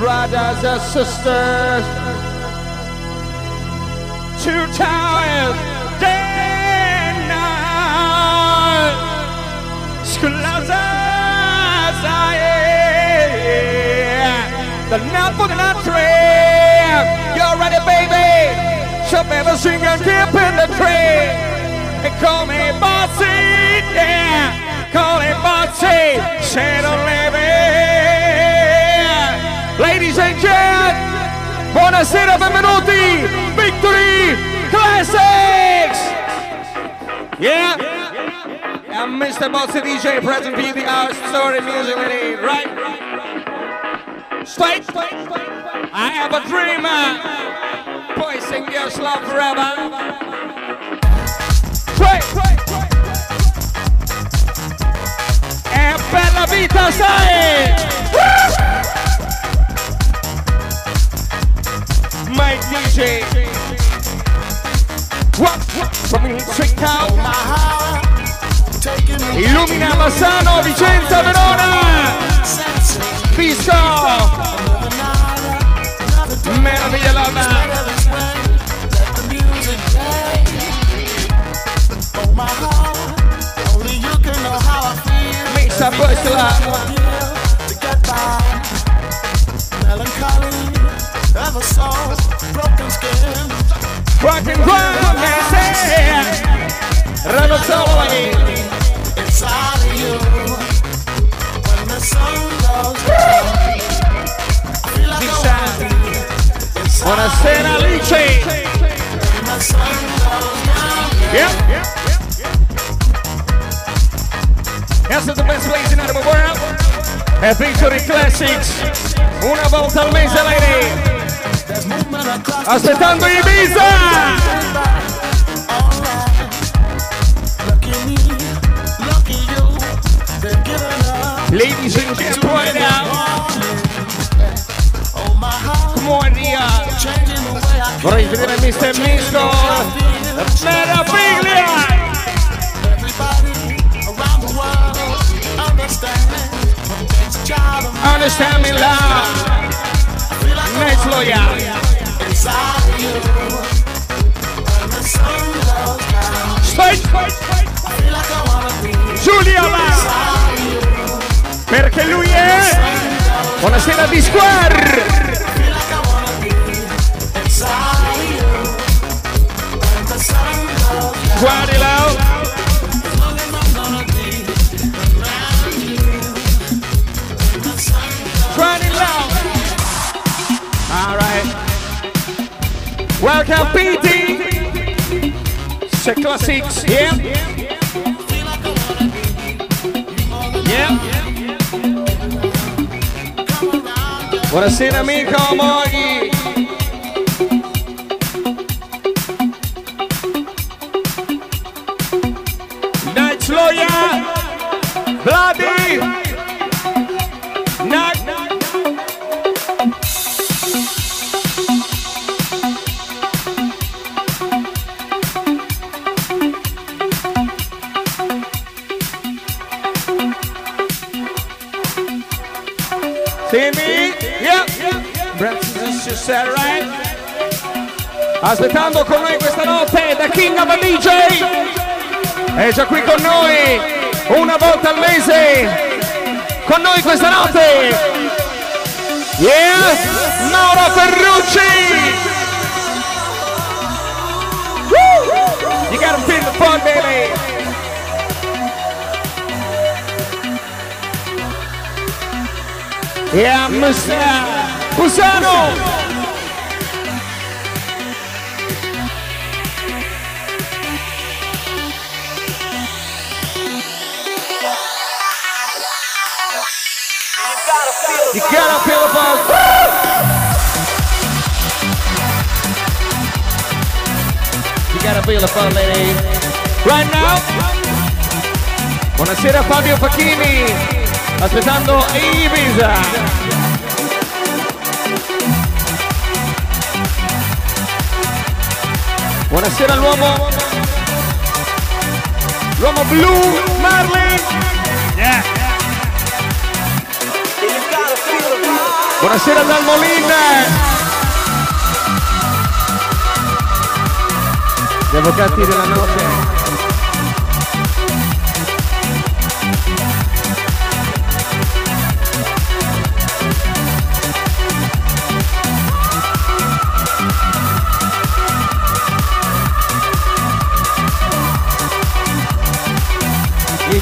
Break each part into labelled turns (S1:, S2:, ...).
S1: brothers and sisters. Two towers, day and night. The night for the night train. You're ready, baby. So better sing and keep in the train. And call me Bossy, yeah. Call me Bossy. Settle living. Ladies and gentlemen, buonasera, benvenuti. Victory Classics. Yeah? I'm Mr. Bossy DJ present for you the Our Story Music Lady, right? Straight. I have a dreamer. Boy, sing your love forever. Straight. E bella vita, sai! make music. What? From Trick Town. Illumina Bassano, Vicenza, Verona. Visto. Meraviglia l'alba. Messa questa là. ever saw Lama. Misa Bushla. Rock and roll, man, say. Ranozzoli. Buonasera Alice. Yep. This is the best place in the world. E Victory Classics. Una volta al mese, lady. Aspettando Ibiza. Ladies and gentlemen. Come on, Nia. Vorrei vedere Mr. Misto. Meraviglia. Understand me loud. nice lawyer. Fight, fight, fight. Giulia va. Perché lui è... Buonasera di Square. Guardi là. Welcome, PT. C'est classics. Yeah. Yeah. Buonasera amico Moghi. Aspettando con noi questa notte The King of DJ. È già qui con noi una volta al mese. Con noi questa notte. Yeah. Mauro Ferrucci. You gotta feel the fun, baby. Yeah, Mr. Busano. You gotta feel the fun. You gotta. Right now. Buonasera Fabio Facchini. Aspettando Ibiza. Buonasera l'uomo. L'uomo blu,
S2: Marley.
S1: Buonasera dal Molin. Gli avvocati della notte.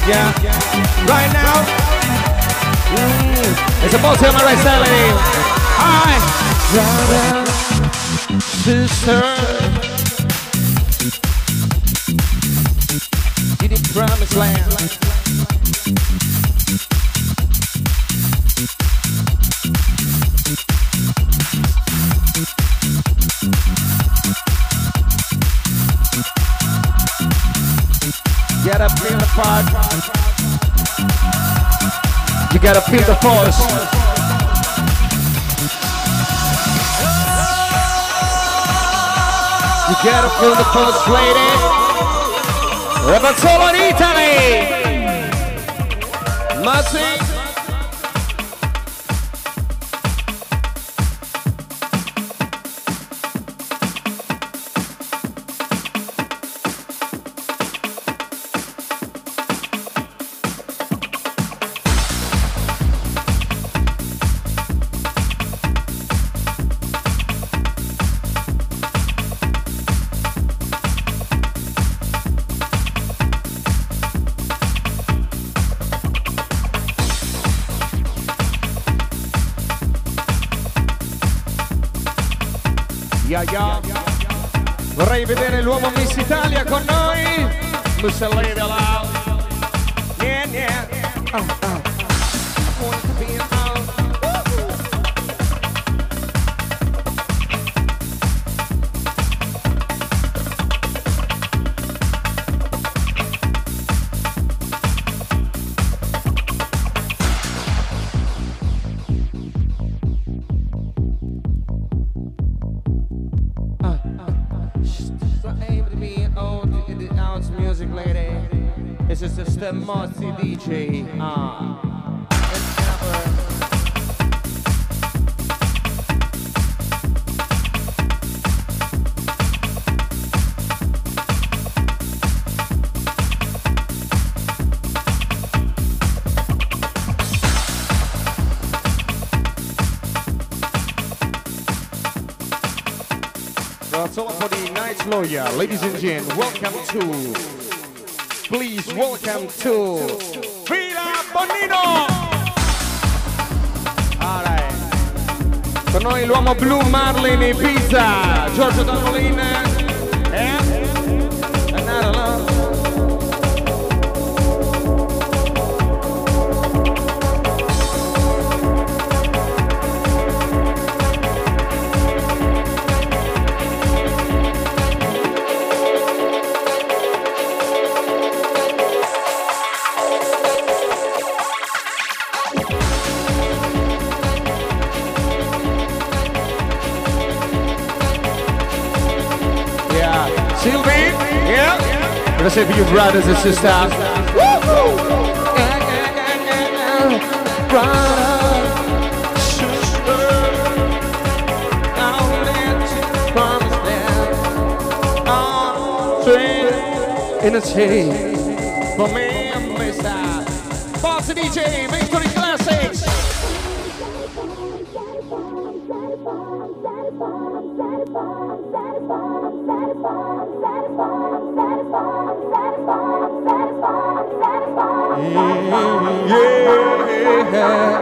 S1: Yeah, right now. It's about to my Sally. Hi, brother, sister. In the promised land. Gotta feel the force. You gotta feel the force, lady. Ravazzolo in Italy. Mazzi. Lawyer. Ladies and gentlemen, welcome to. Please welcome to. Villa Bonino! Alright. Con noi l'uomo blu Marlin e Pizza. Giorgio Damolin. Brothers and sisters. In a chain for me and Mr. Boss DJ, Victory Classics. Yeah.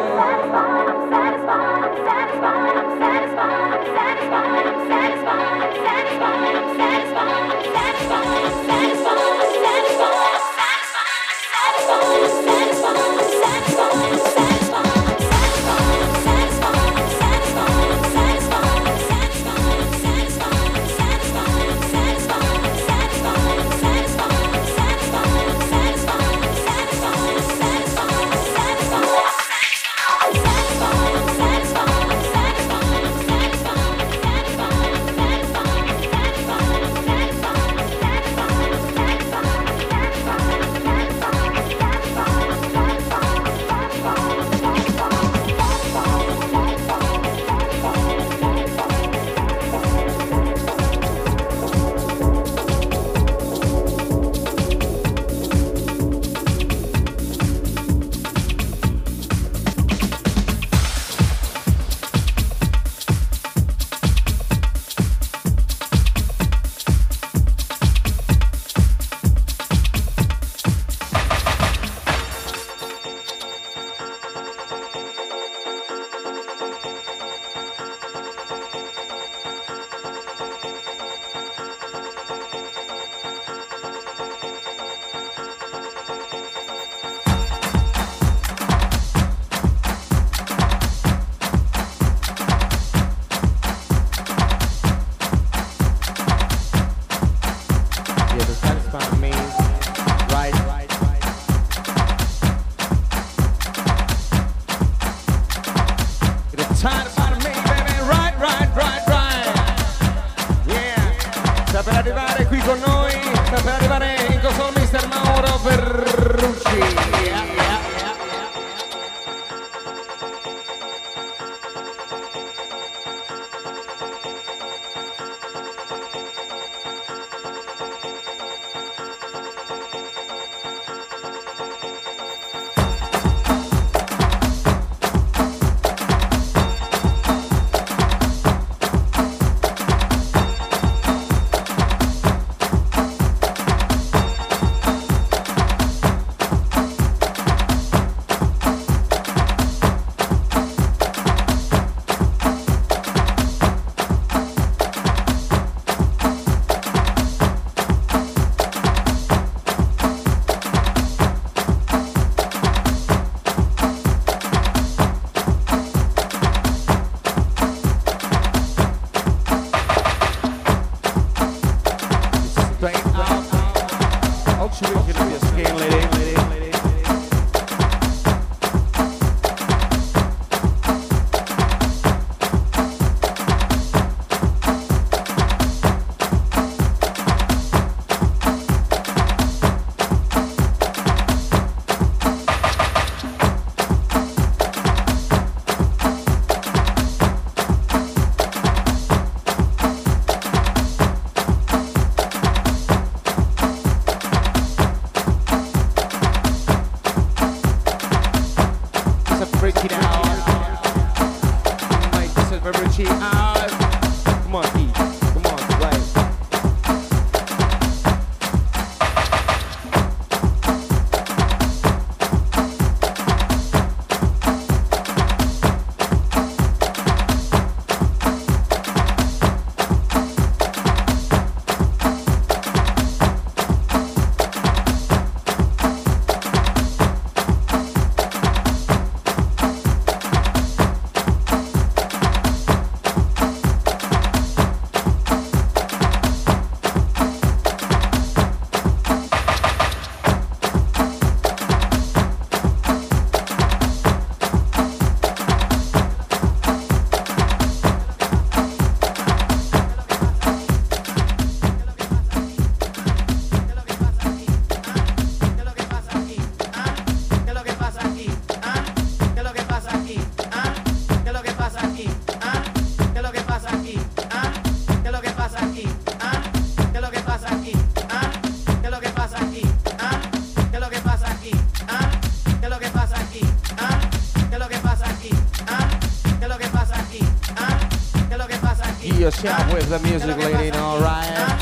S1: the music lady, no Ryan.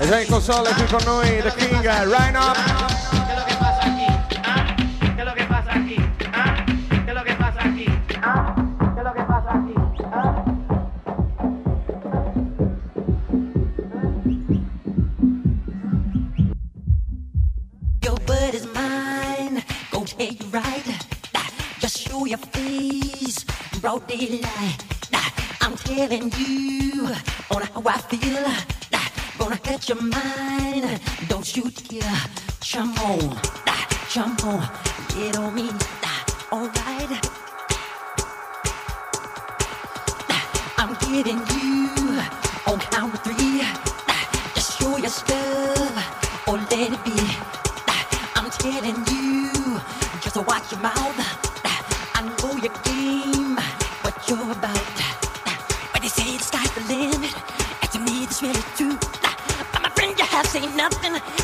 S1: Enrico Sole qui con noi, The King, Ryan Up.
S3: Your bird is mine, go take you right. Just show your face, broad daylight. I'm telling you on how I feel. Gonna catch your mind. Don't shoot. dare. Jump on, jump on. Get on me. Alright. I'm getting you on count of three. Just show your stuff or oh, let it be. I'm telling you, just watch your mouth.
S4: Captain.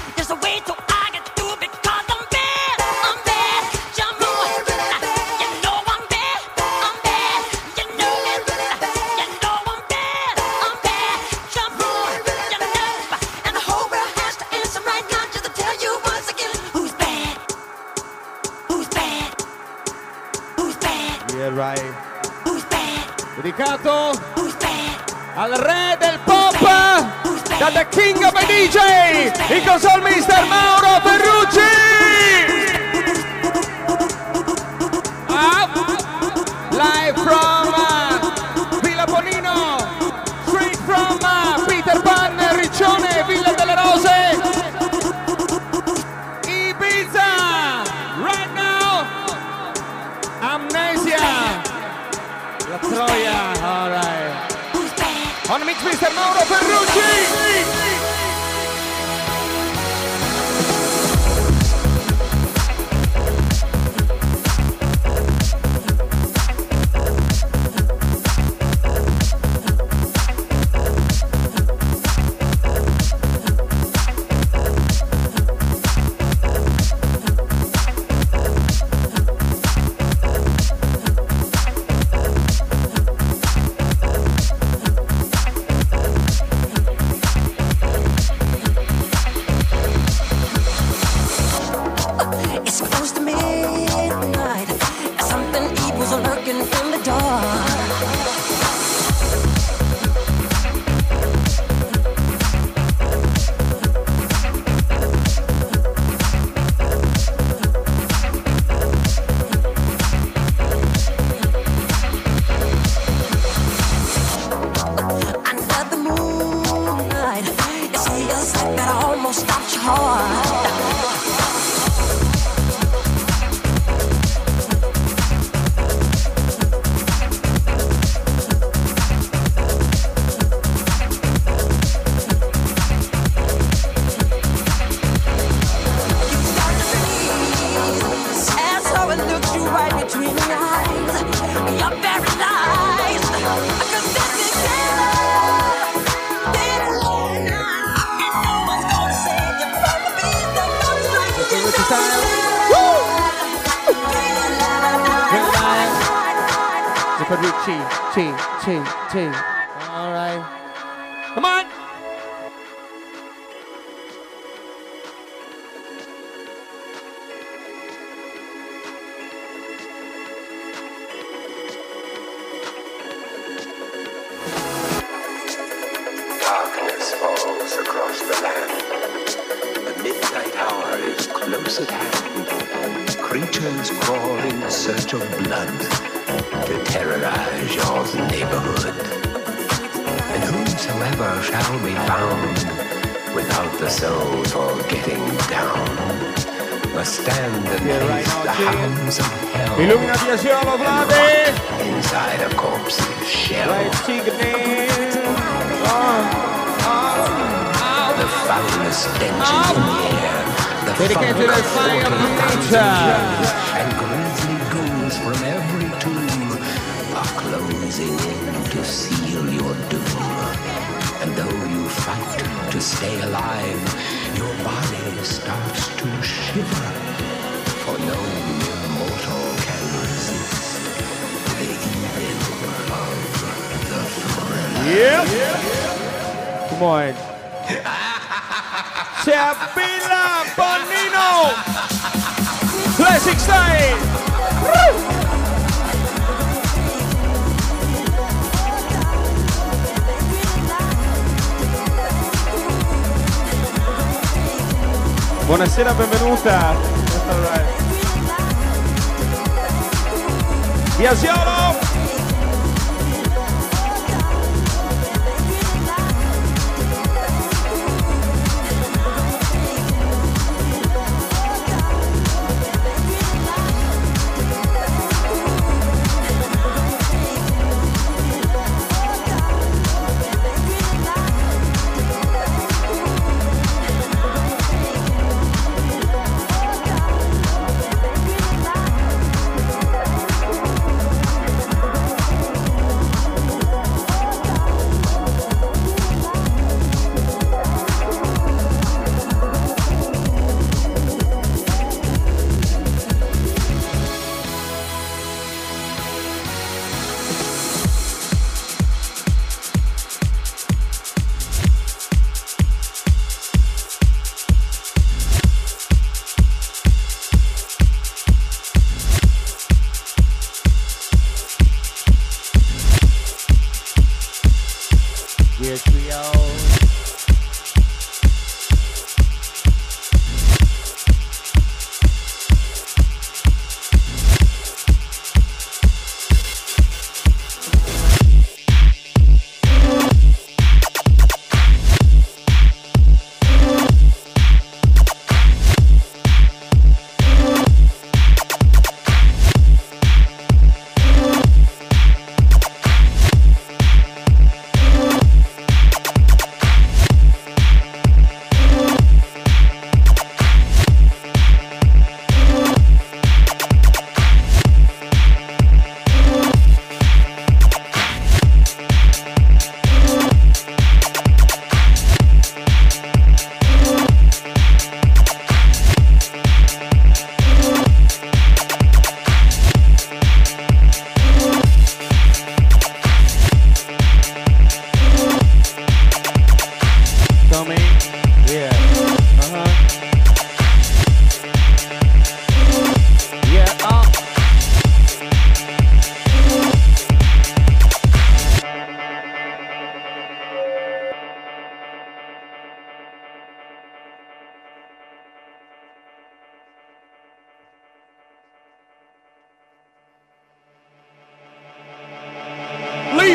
S4: Biasiolo. We're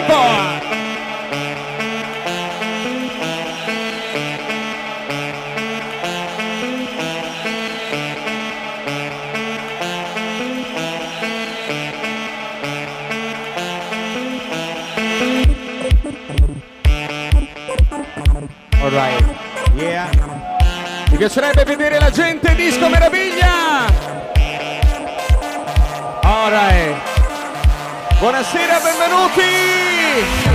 S5: people. Alright, yeah. Piacerebbe vedere la gente Disco Meraviglia. Alright. Buonasera, benvenuti.
S1: City.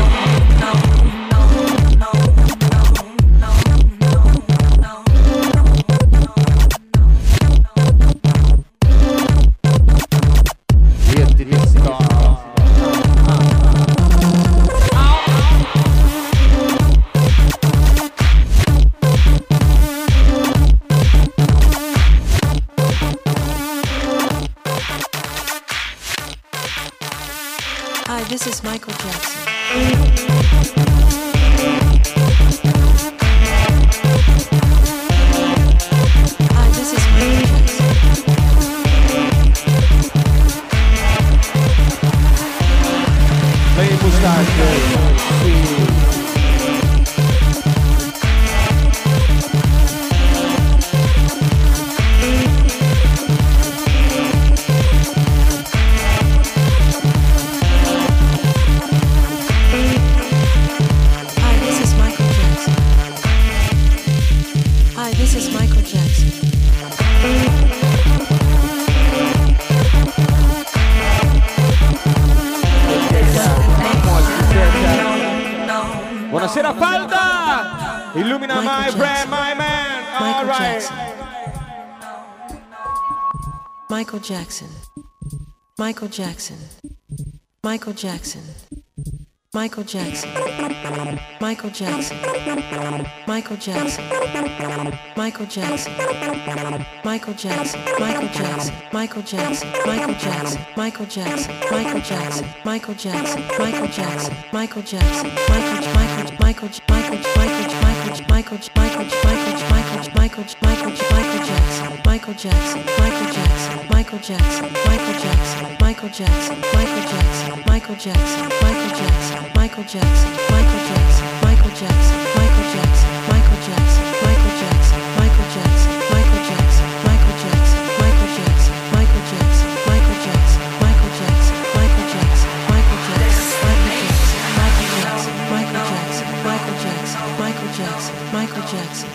S1: Jackson. Michael Jackson. Michael Jackson. Michael Jackson. Michael Jackson. Michael Jackson. Michael Jackson. Michael Jackson. Michael Jackson. Michael Jackson. Michael Jackson. Michael Jackson. Michael Jackson. Michael Jackson. Michael Jackson. Michael Jackson. Michael Jackson. Michael Jackson Michael Jackson Michael Jackson Michael Jackson Michael Jackson Michael Jackson Michael Jackson Michael Jackson Michael Michael Michael Michael Jackson. Michael Jackson. Michael Jackson. Michael Jackson. Michael Jackson. Michael Jackson. Michael Jackson. Michael Jackson. Michael Jackson. Michael Jackson. Michael Jackson. Michael Jackson. Michael Jackson. Michael Jackson. Michael Jackson. Michael Jackson.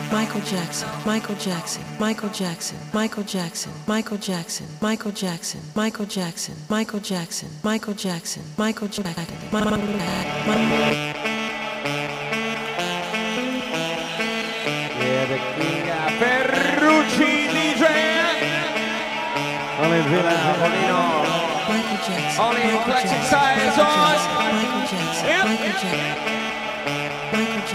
S1: Jackson. Michael Jackson. Michael Jackson. Michael Jackson. Michael Jackson. Michael Jackson. Michael Jackson. Michael Jackson. Michael Jackson. Michael Jackson. Michael
S5: the king of Ferrucci DJ. Valentina Bonino.
S1: Michael Jackson.
S5: Only
S1: Michael Jackson. Michael Jackson. Michael Jackson. Michael Jackson.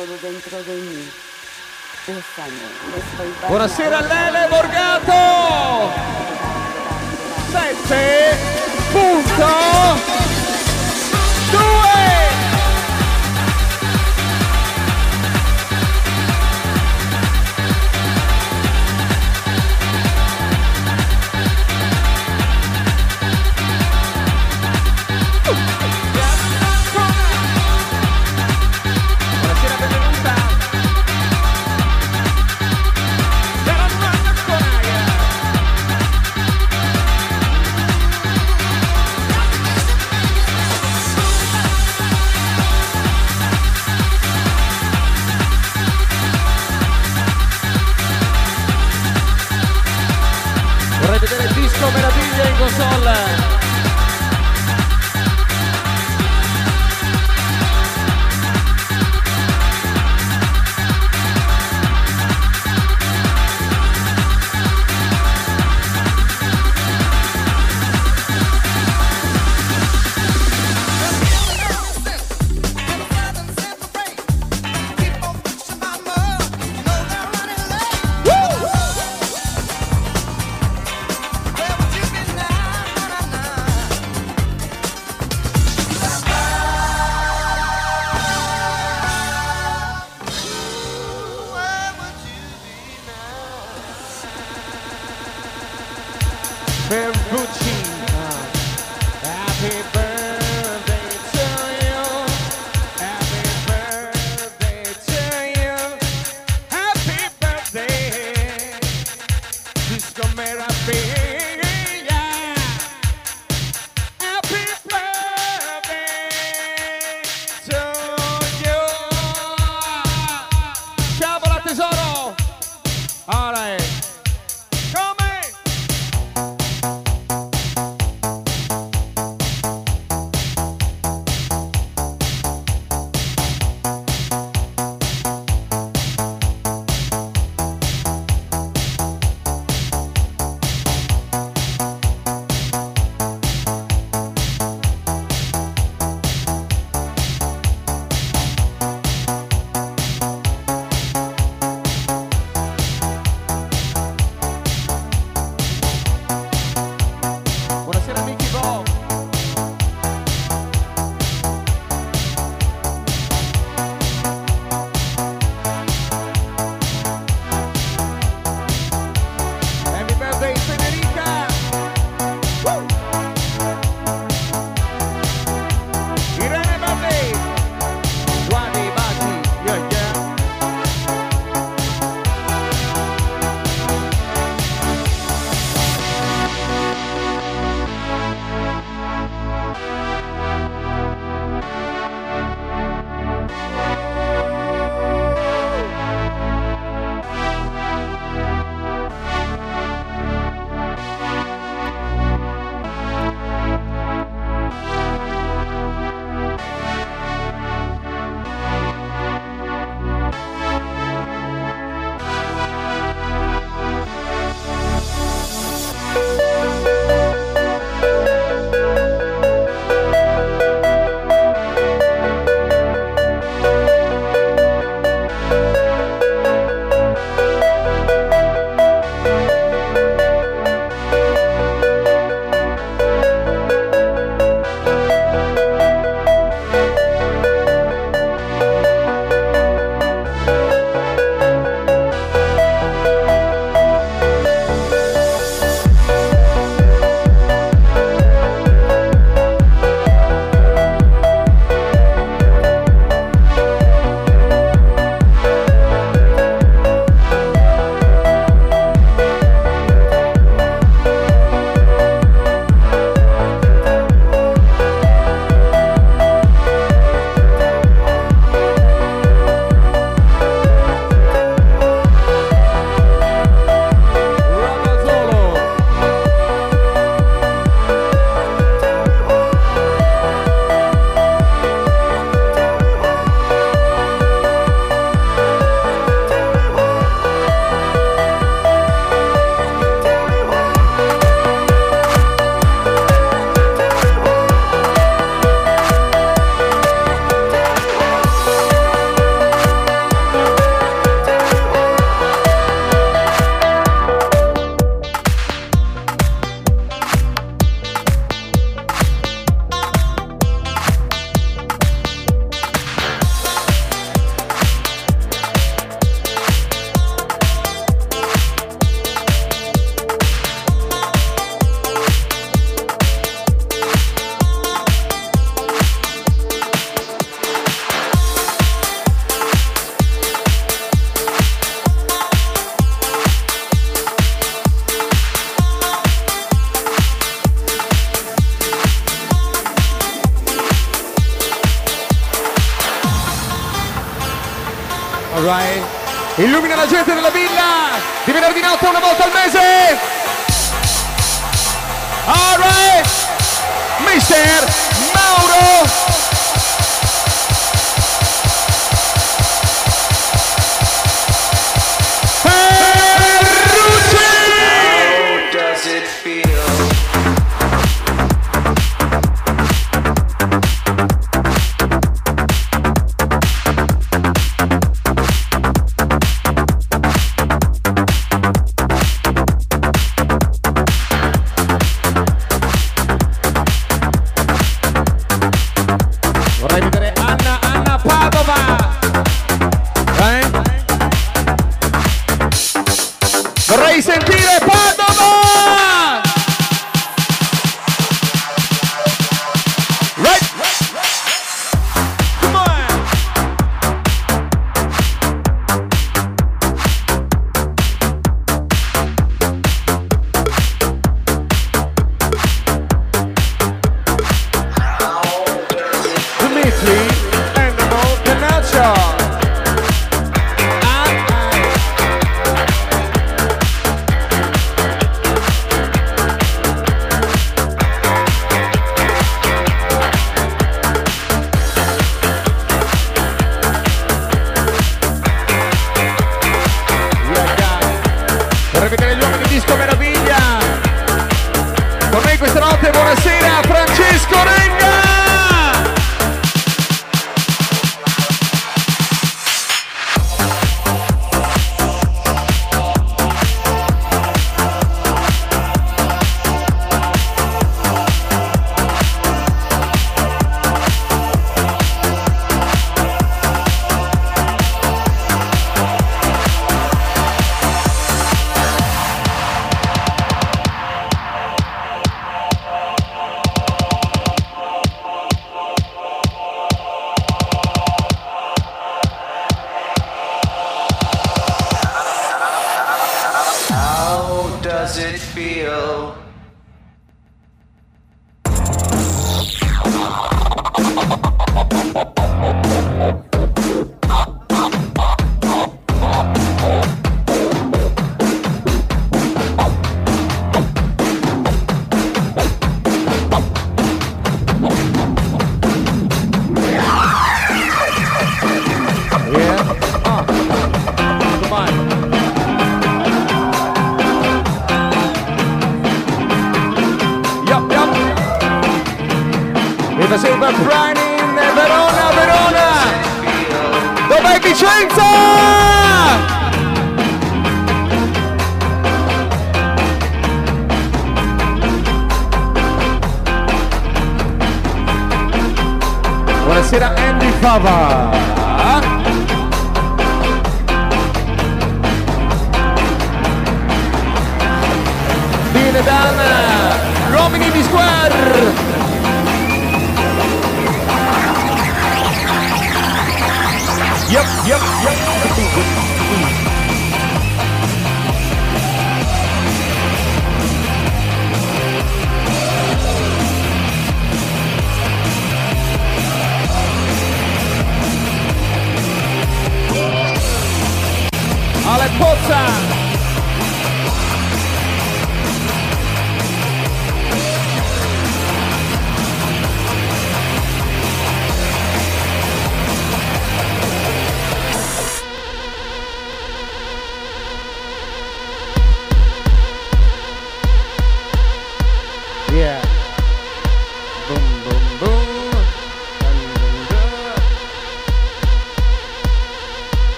S1: solo dentro di me. Buonasera Lele Borgato!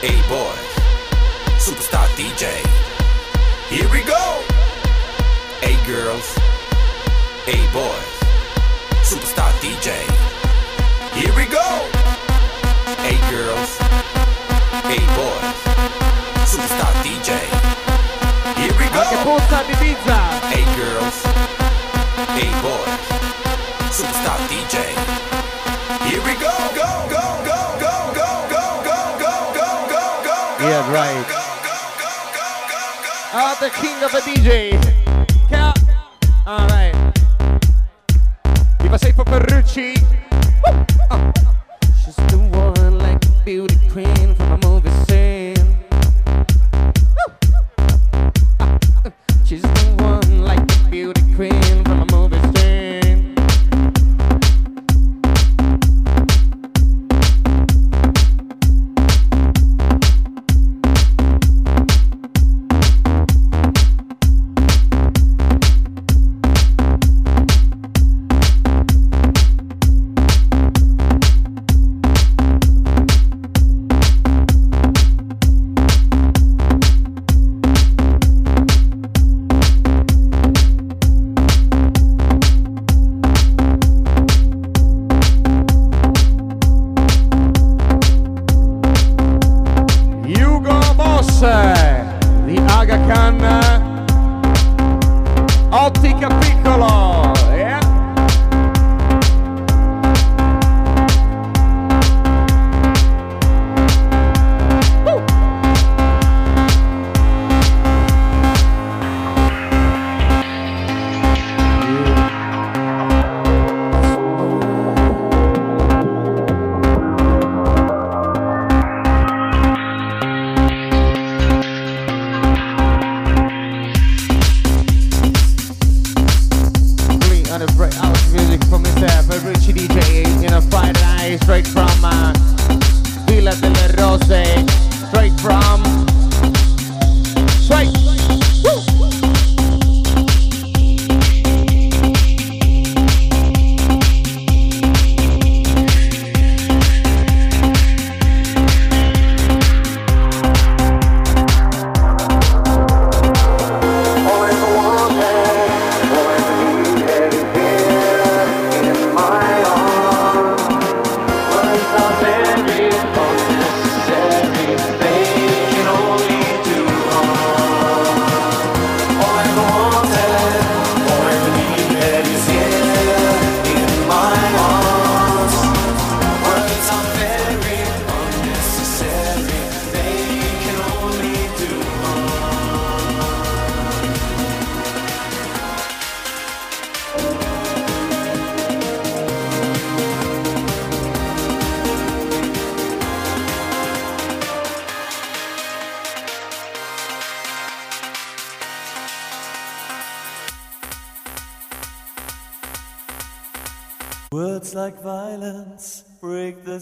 S6: Hey boy, superstar DJ. Here we go. Hey girls. Hey boys, superstar DJ. Here we go. Hey girls. Hey boys, superstar DJ. Here we go. Hey girls. Hey boys, superstar DJ.
S1: yeah, right? Out the king of a DJ. Alright. Give a say for Perucci. Woo.
S7: Oh.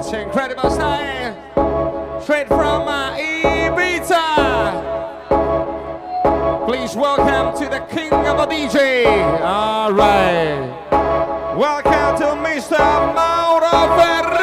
S1: It's incredible style straight from uh, Ibiza. Please welcome to the king of the DJ. All right. Welcome to Mr. Mauro Ferrucci.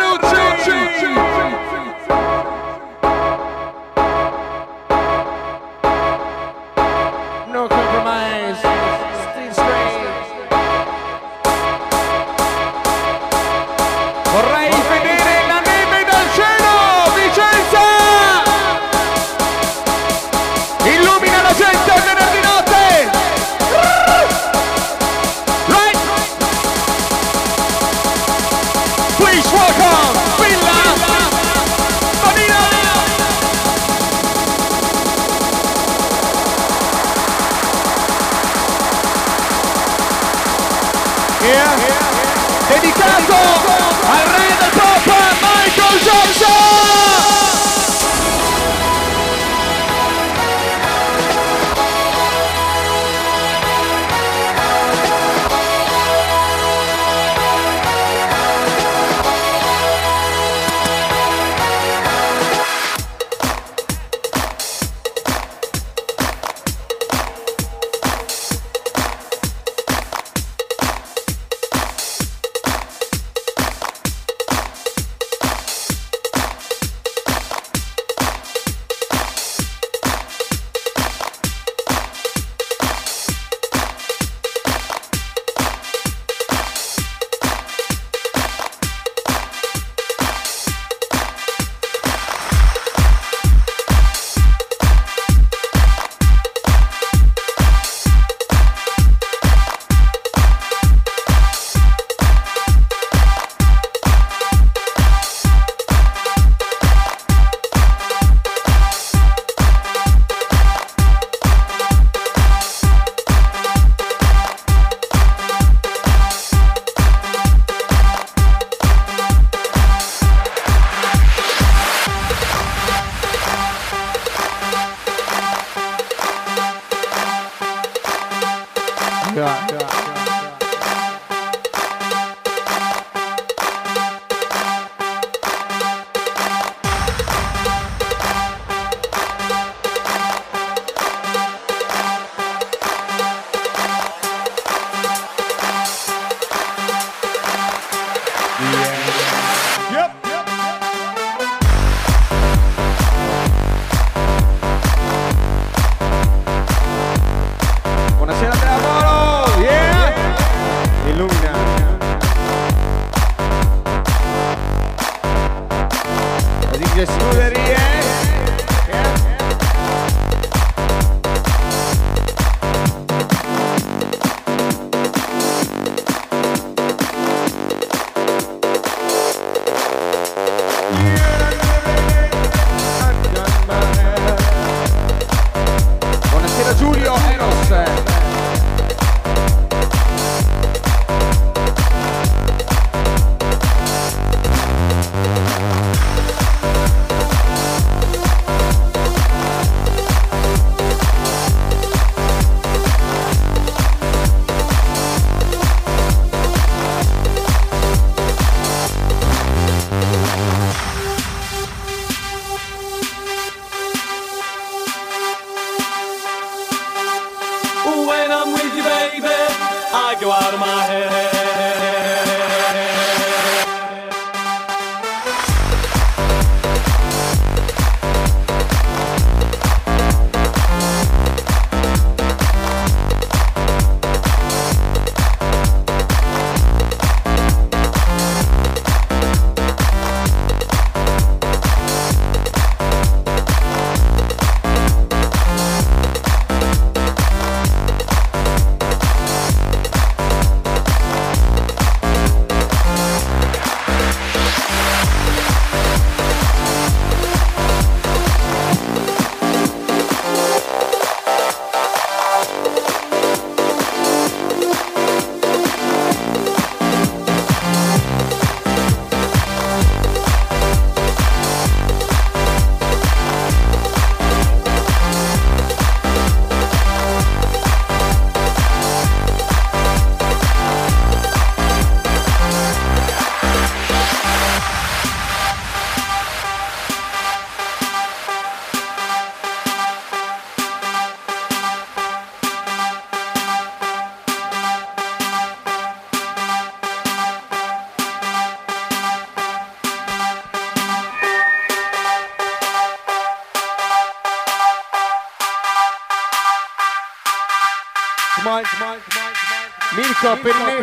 S7: Pino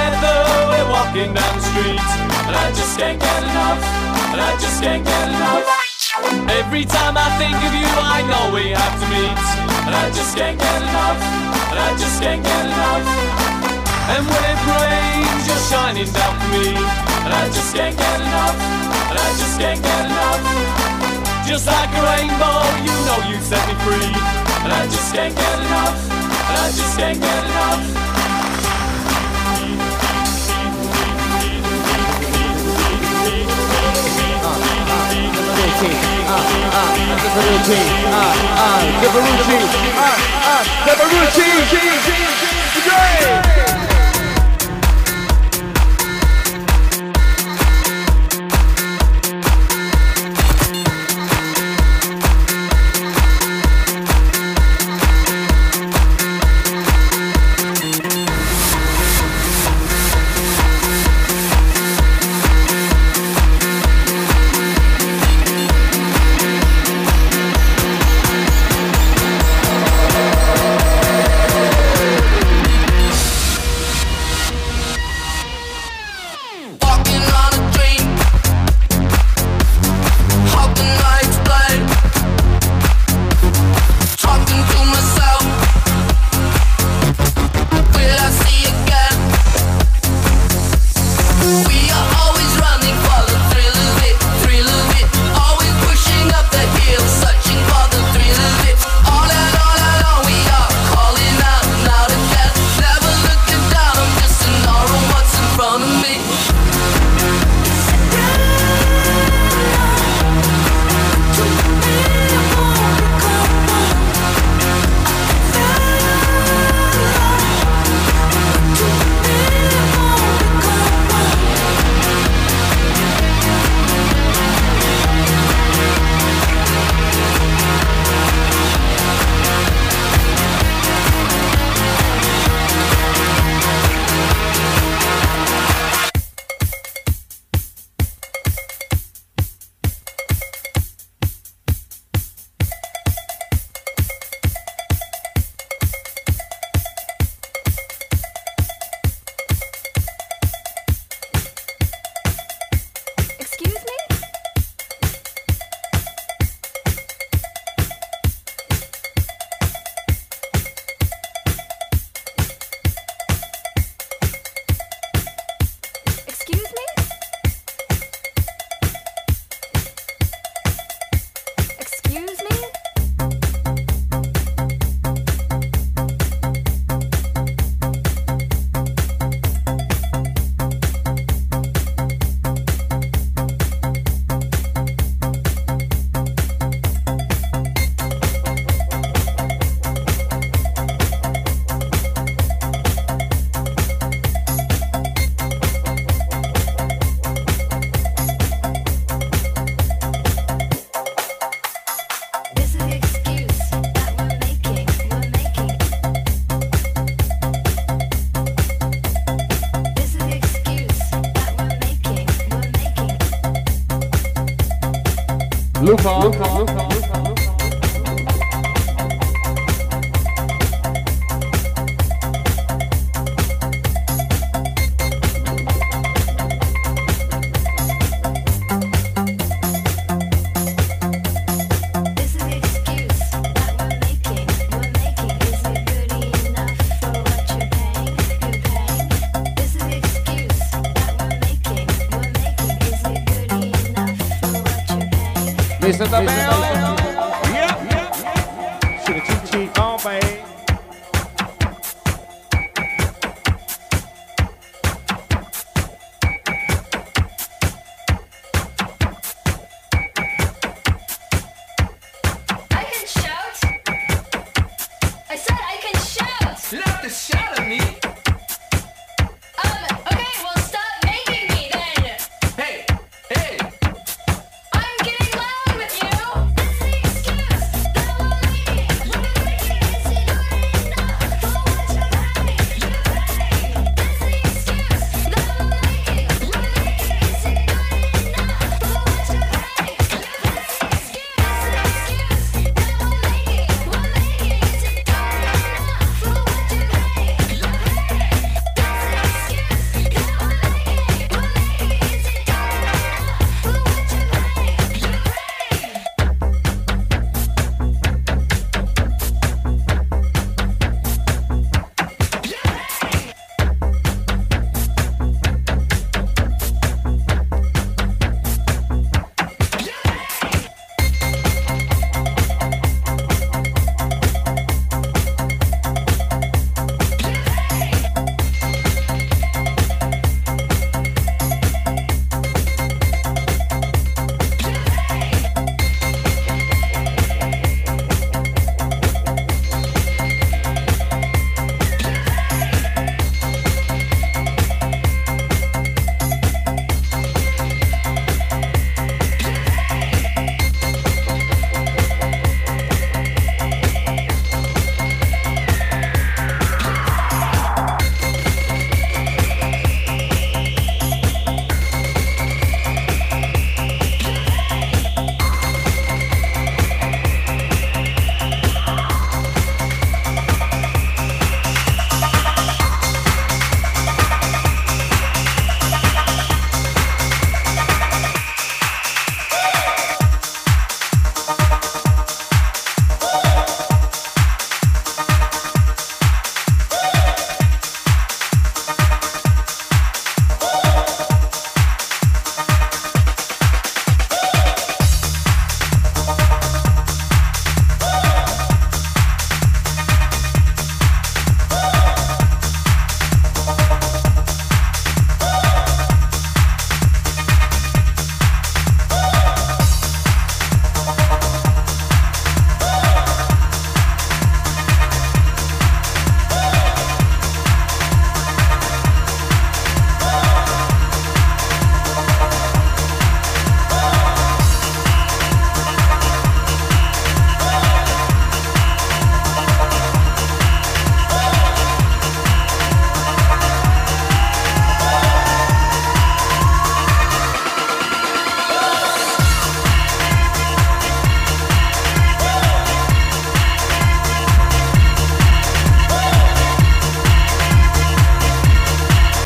S7: together, we're walking down the street. And I just can't get enough. And I just can't get enough. Every time I think of you, I know we have to meet. And I just can't get enough. And I just can't get enough. And when it rains, you're shining down for me. And I just can't get enough. And I just can't get enough. Just like a rainbow, you know you set me free. And I just can't get enough. And I just can't get enough.
S1: Gabarucci, ah, ah, Gabarucci, Dre.
S8: Luca. Mr. Tabeo.